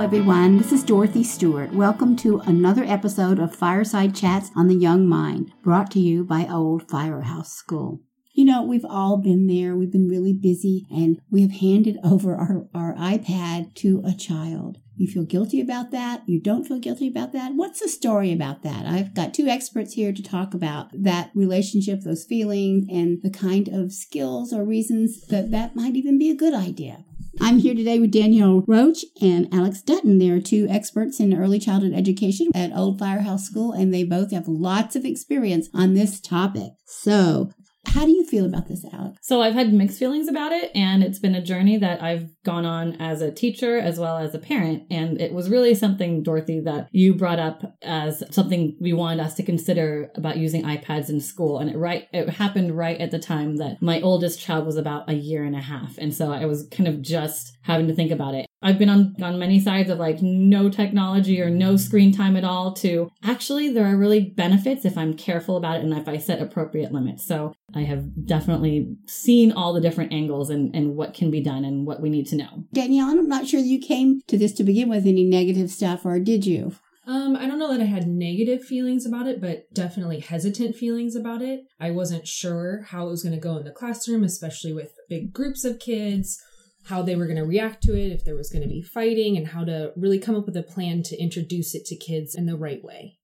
Everyone. This is Dorothy Stewart. Welcome to another episode of Fireside Chats on the Young Mind, brought to you by Old Firehouse School. You know, we've all been there. We've been really busy and we have handed over our, our iPad to a child. You feel guilty about that? You don't feel guilty about that? What's the story about that? I've got two experts here to talk about that relationship, those feelings, and the kind of skills or reasons that that might even be a good idea. I'm here today with Danielle Roach and Alex Dutton. They are two experts in early childhood education at Old Firehouse School, and they both have lots of experience on this topic. So how do you feel about this, Alex? So I've had mixed feelings about it, and it's been a journey that I've gone on as a teacher as well as a parent. And it was really something, Dorothy, that you brought up as something we wanted us to consider about using iPads in school. And it right it happened right at the time that my oldest child was about a year and a half. And so I was kind of just having to think about it. I've been on, on many sides of like no technology or no screen time at all to actually there are really benefits if I'm careful about it and if I set appropriate limits. So I have definitely seen all the different angles and, and what can be done and what we need to know. Danielle, I'm not sure you came to this to begin with any negative stuff or did you? Um, I don't know that I had negative feelings about it, but definitely hesitant feelings about it. I wasn't sure how it was going to go in the classroom, especially with big groups of kids how they were going to react to it, if there was going to be fighting, and how to really come up with a plan to introduce it to kids in the right way.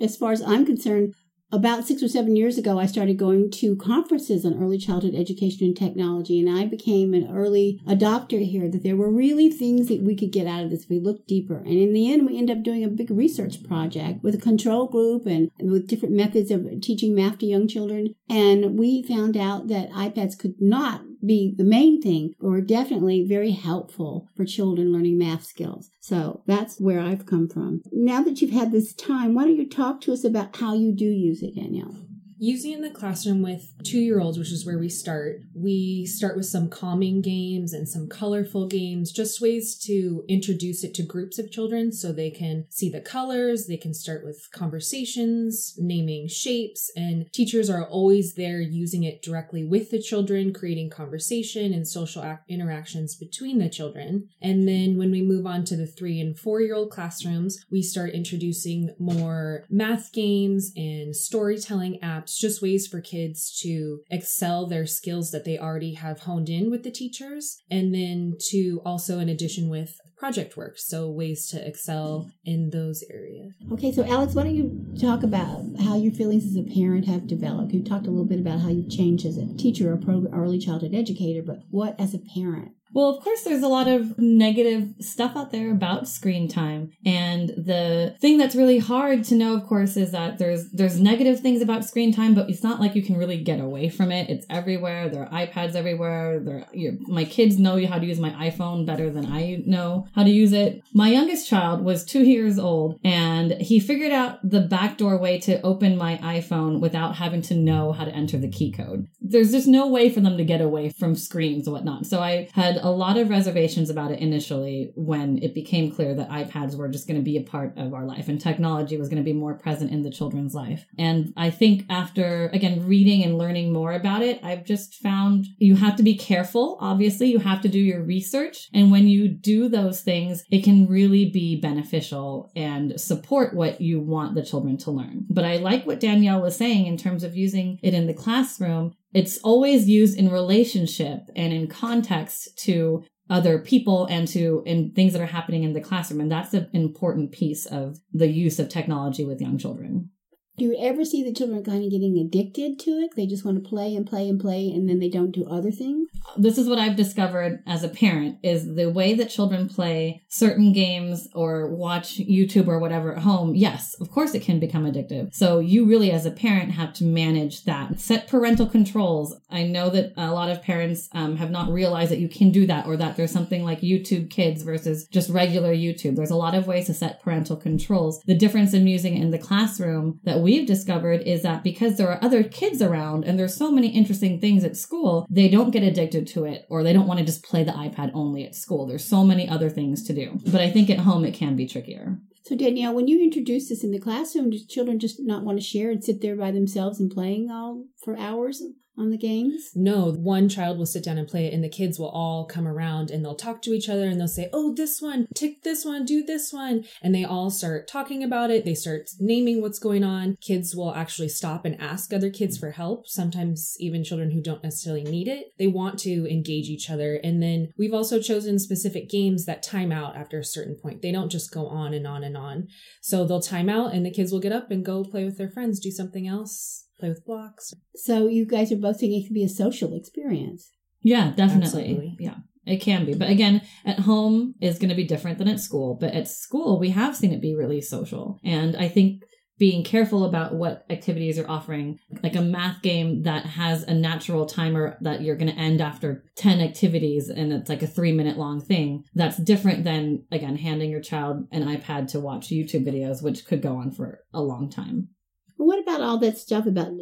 As far as I'm concerned, about six or seven years ago, I started going to conferences on early childhood education and technology, and I became an early adopter here that there were really things that we could get out of this if we looked deeper. And in the end, we ended up doing a big research project with a control group and with different methods of teaching math to young children. And we found out that iPads could not be the main thing, but were definitely very helpful for children learning math skills. So that's where I've come from. Now that you've had this time, why don't you talk to us about how you do use it, Danielle? Using in the classroom with two year olds, which is where we start, we start with some calming games and some colorful games, just ways to introduce it to groups of children so they can see the colors. They can start with conversations, naming shapes, and teachers are always there using it directly with the children, creating conversation and social interactions between the children. And then when we move on to the three and four year old classrooms, we start introducing more math games and storytelling apps just ways for kids to excel their skills that they already have honed in with the teachers. And then to also, in addition, with project work. So ways to excel in those areas. Okay, so Alex, why don't you talk about how your feelings as a parent have developed? You talked a little bit about how you've changed as a teacher or early childhood educator, but what as a parent? Well, of course, there's a lot of negative stuff out there about screen time. And the thing that's really hard to know, of course, is that there's, there's negative things about screen time, but it's not like you can really get away from it. It's everywhere. There are iPads everywhere. There, my kids know how to use my iPhone better than I know how to use it. My youngest child was two years old and he figured out the backdoor way to open my iPhone without having to know how to enter the key code. There's just no way for them to get away from screens and whatnot. So I had a lot of reservations about it initially when it became clear that iPads were just going to be a part of our life and technology was going to be more present in the children's life. And I think after, again, reading and learning more about it, I've just found you have to be careful. Obviously, you have to do your research. And when you do those things, it can really be beneficial and support what you want the children to learn. But I like what Danielle was saying in terms of using it in the classroom it's always used in relationship and in context to other people and to in things that are happening in the classroom and that's an important piece of the use of technology with young children do you ever see the children kind of getting addicted to it? They just want to play and play and play and then they don't do other things? This is what I've discovered as a parent is the way that children play certain games or watch YouTube or whatever at home. Yes, of course it can become addictive. So you really as a parent have to manage that. Set parental controls. I know that a lot of parents um, have not realized that you can do that or that there's something like YouTube Kids versus just regular YouTube. There's a lot of ways to set parental controls. The difference in using it in the classroom that we we've discovered is that because there are other kids around and there's so many interesting things at school, they don't get addicted to it or they don't want to just play the iPad only at school. There's so many other things to do. But I think at home it can be trickier. So Danielle, when you introduce this in the classroom, do children just not want to share and sit there by themselves and playing all for hours? On the games? No, one child will sit down and play it, and the kids will all come around and they'll talk to each other and they'll say, Oh, this one, tick this one, do this one. And they all start talking about it. They start naming what's going on. Kids will actually stop and ask other kids for help, sometimes even children who don't necessarily need it. They want to engage each other. And then we've also chosen specific games that time out after a certain point. They don't just go on and on and on. So they'll time out and the kids will get up and go play with their friends, do something else, play with blocks. So you guys are both saying it can be a social experience. Yeah, definitely. Absolutely. Yeah. It can be. But again, at home is going to be different than at school. But at school, we have seen it be really social. And I think being careful about what activities you're offering, like a math game that has a natural timer that you're going to end after 10 activities and it's like a three minute long thing. That's different than, again, handing your child an iPad to watch YouTube videos, which could go on for a long time. What about all that stuff about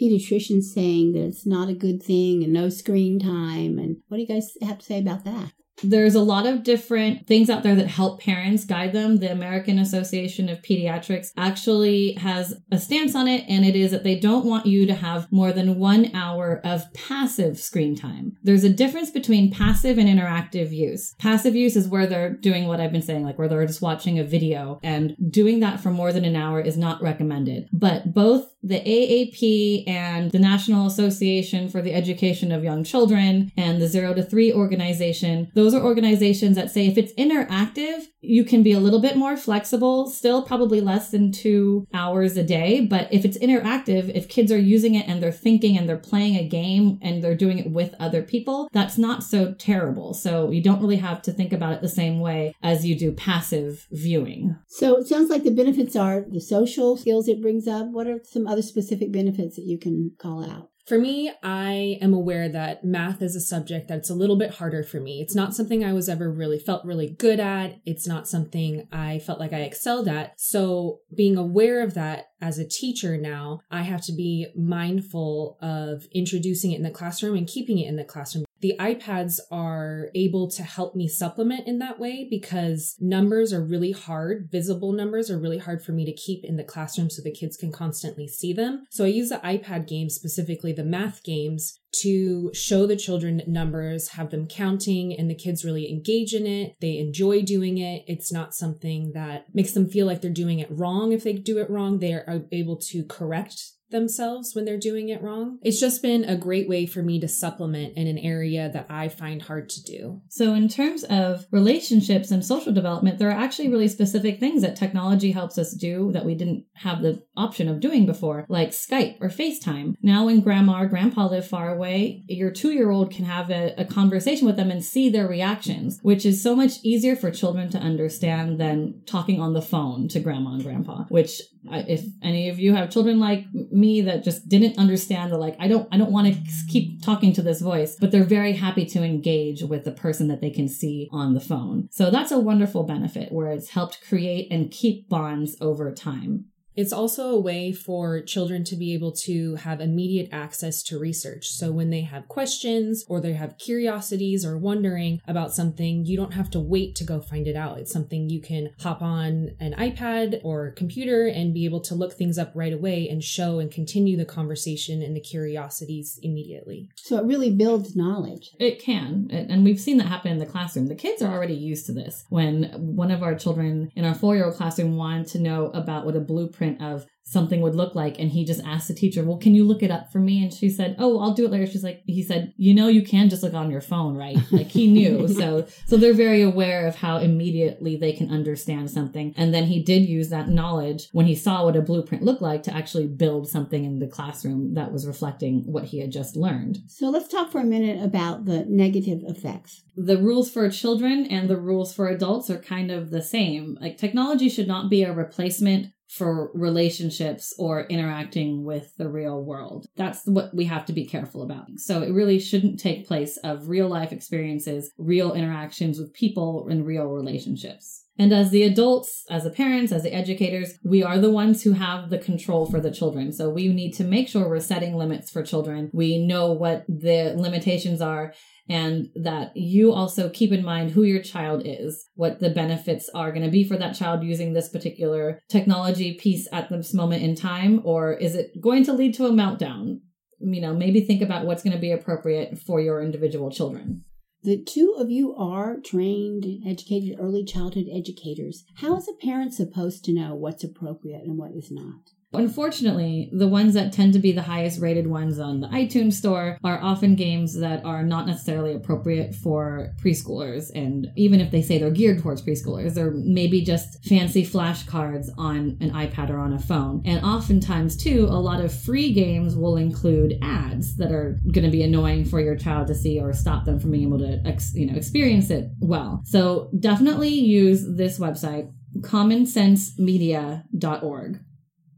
pediatricians saying that it's not a good thing and no screen time? And what do you guys have to say about that? There's a lot of different things out there that help parents guide them. The American Association of Pediatrics actually has a stance on it, and it is that they don't want you to have more than one hour of passive screen time. There's a difference between passive and interactive use. Passive use is where they're doing what I've been saying, like where they're just watching a video, and doing that for more than an hour is not recommended. But both the AAP and the National Association for the Education of Young Children and the Zero to Three organization, those are organizations that say if it's interactive, you can be a little bit more flexible, still probably less than two hours a day. But if it's interactive, if kids are using it and they're thinking and they're playing a game and they're doing it with other people, that's not so terrible. So you don't really have to think about it the same way as you do passive viewing. So it sounds like the benefits are the social skills it brings up. What are some other specific benefits that you can call out? For me, I am aware that math is a subject that's a little bit harder for me. It's not something I was ever really felt really good at. It's not something I felt like I excelled at. So being aware of that as a teacher now, I have to be mindful of introducing it in the classroom and keeping it in the classroom. The iPads are able to help me supplement in that way because numbers are really hard. Visible numbers are really hard for me to keep in the classroom so the kids can constantly see them. So I use the iPad games, specifically the math games, to show the children numbers, have them counting, and the kids really engage in it. They enjoy doing it. It's not something that makes them feel like they're doing it wrong if they do it wrong. They are able to correct themselves when they're doing it wrong. It's just been a great way for me to supplement in an area that I find hard to do. So, in terms of relationships and social development, there are actually really specific things that technology helps us do that we didn't have the option of doing before, like Skype or FaceTime. Now, when grandma or grandpa live far away, your two year old can have a, a conversation with them and see their reactions, which is so much easier for children to understand than talking on the phone to grandma and grandpa, which uh, if any of you have children like me that just didn't understand the like i don't i don't want to keep talking to this voice but they're very happy to engage with the person that they can see on the phone. So that's a wonderful benefit where it's helped create and keep bonds over time it's also a way for children to be able to have immediate access to research. So when they have questions or they have curiosities or wondering about something, you don't have to wait to go find it out. It's something you can hop on an iPad or computer and be able to look things up right away and show and continue the conversation and the curiosities immediately. So it really builds knowledge. It can. And we've seen that happen in the classroom. The kids are already used to this. When one of our children in our four year old classroom wanted to know about what a blueprint of something would look like. And he just asked the teacher well can you look it up for me? And she said oh i'll do it later. She's like he said you know you can just look on your phone right? Like he knew. So so they're very aware of how immediately they can understand something. And then he did use that knowledge when he saw what a blueprint looked like to actually build something in the classroom that was reflecting what he had just learned. So let's talk for a minute about the negative effects. The rules for children and the rules for adults are kind of the same. Like technology should not be a replacement for relationships or interacting with the real world. That's what we have to be careful about. So it really shouldn't take place of real life experiences, real interactions with people and real relationships. And as the adults, as the parents, as the educators, we are the ones who have the control for the children. So we need to make sure we're setting limits for children. We know what the limitations are and that you also keep in mind who your child is, what the benefits are going to be for that child using this particular technology piece at this moment in time, or is it going to lead to a meltdown? you know, maybe think about what's going to be appropriate for your individual children. The two of you are trained, educated early childhood educators. How is a parent supposed to know what's appropriate and what is not? Unfortunately, the ones that tend to be the highest rated ones on the iTunes store are often games that are not necessarily appropriate for preschoolers. And even if they say they're geared towards preschoolers, they're maybe just fancy flashcards on an iPad or on a phone. And oftentimes, too, a lot of free games will include ads that are going to be annoying for your child to see or stop them from being able to, ex- you know, experience it well. So definitely use this website, commonsensemedia.org.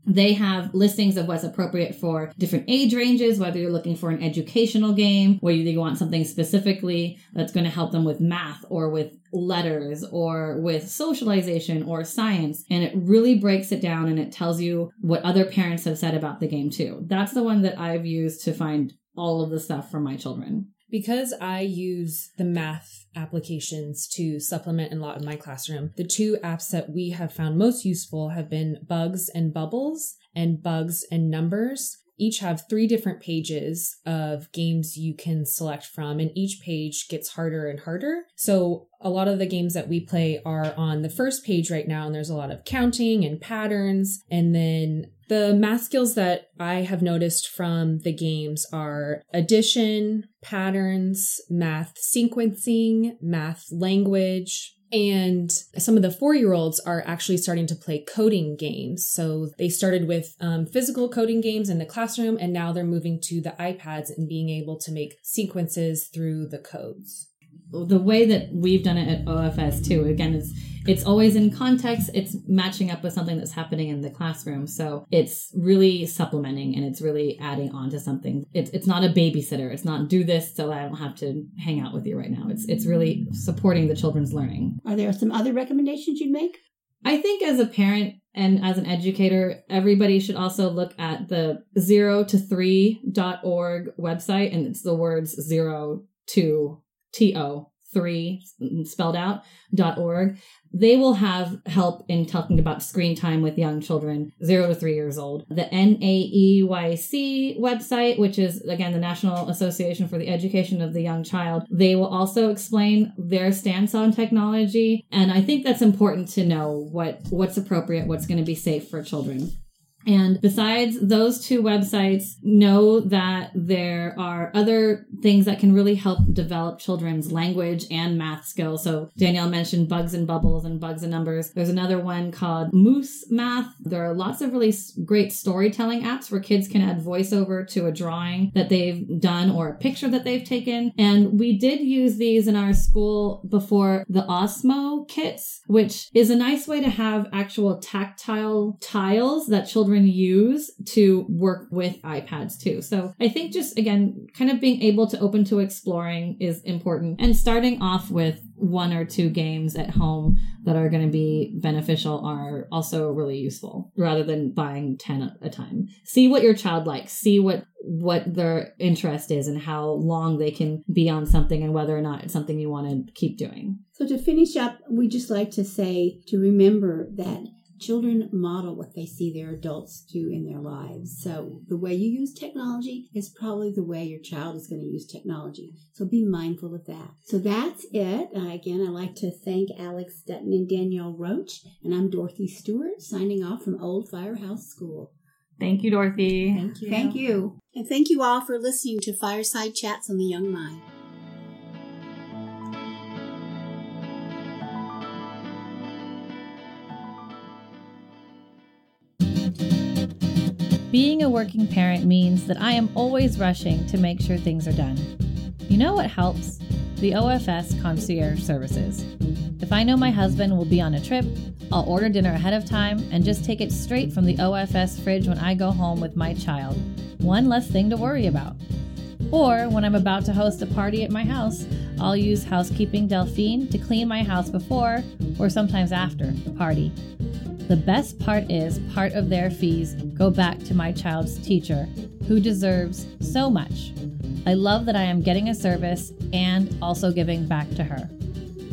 They have listings of what's appropriate for different age ranges, whether you're looking for an educational game, whether you want something specifically that's going to help them with math or with letters or with socialization or science. And it really breaks it down and it tells you what other parents have said about the game too. That's the one that I've used to find all of the stuff for my children. Because I use the math applications to supplement a lot in my classroom, the two apps that we have found most useful have been Bugs and Bubbles and Bugs and Numbers. Each have three different pages of games you can select from, and each page gets harder and harder. So, a lot of the games that we play are on the first page right now, and there's a lot of counting and patterns. And then the math skills that I have noticed from the games are addition, patterns, math sequencing, math language, and some of the four year olds are actually starting to play coding games. So they started with um, physical coding games in the classroom, and now they're moving to the iPads and being able to make sequences through the codes the way that we've done it at OFS too, again, it's it's always in context. It's matching up with something that's happening in the classroom. So it's really supplementing and it's really adding on to something. It's it's not a babysitter. It's not do this so I don't have to hang out with you right now. It's it's really supporting the children's learning. Are there some other recommendations you'd make? I think as a parent and as an educator, everybody should also look at the zero to three dot org website and it's the words zero to T-O, three mm, spelled out dot org they will have help in talking about screen time with young children zero to three years old. The naeyc website which is again the national association for the education of the young child they will also explain their stance on technology and i think that's important to know what what's appropriate what's going to be safe for children and besides those two websites, know that there are other things that can really help develop children's language and math skills. So Danielle mentioned Bugs and Bubbles and Bugs and Numbers. There's another one called Moose Math. There are lots of really great storytelling apps where kids can add voiceover to a drawing that they've done or a picture that they've taken. And we did use these in our school before the Osmo kits, which is a nice way to have actual tactile tiles that children use to work with iPads too. So I think just again, kind of being able to open to exploring is important and starting off with one or two games at home that are going to be beneficial are also really useful rather than buying 10 at a time. See what your child likes, see what what their interest is and how long they can be on something and whether or not it's something you want to keep doing. So to finish up, we just like to say to remember that Children model what they see their adults do in their lives. So the way you use technology is probably the way your child is going to use technology. So be mindful of that. So that's it. Uh, again, I'd like to thank Alex Dutton and Danielle Roach. And I'm Dorothy Stewart signing off from Old Firehouse School. Thank you, Dorothy. Thank you. Thank you. And thank you all for listening to Fireside Chats on the Young Mind. Being a working parent means that I am always rushing to make sure things are done. You know what helps? The OFS concierge services. If I know my husband will be on a trip, I'll order dinner ahead of time and just take it straight from the OFS fridge when I go home with my child. One less thing to worry about. Or when I'm about to host a party at my house, I'll use Housekeeping Delphine to clean my house before or sometimes after the party. The best part is part of their fees go back to my child's teacher, who deserves so much. I love that I am getting a service and also giving back to her.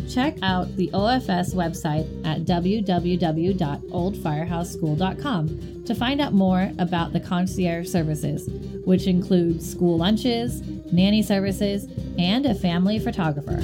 Check out the OFS website at www.oldfirehouseschool.com to find out more about the concierge services, which include school lunches, nanny services, and a family photographer.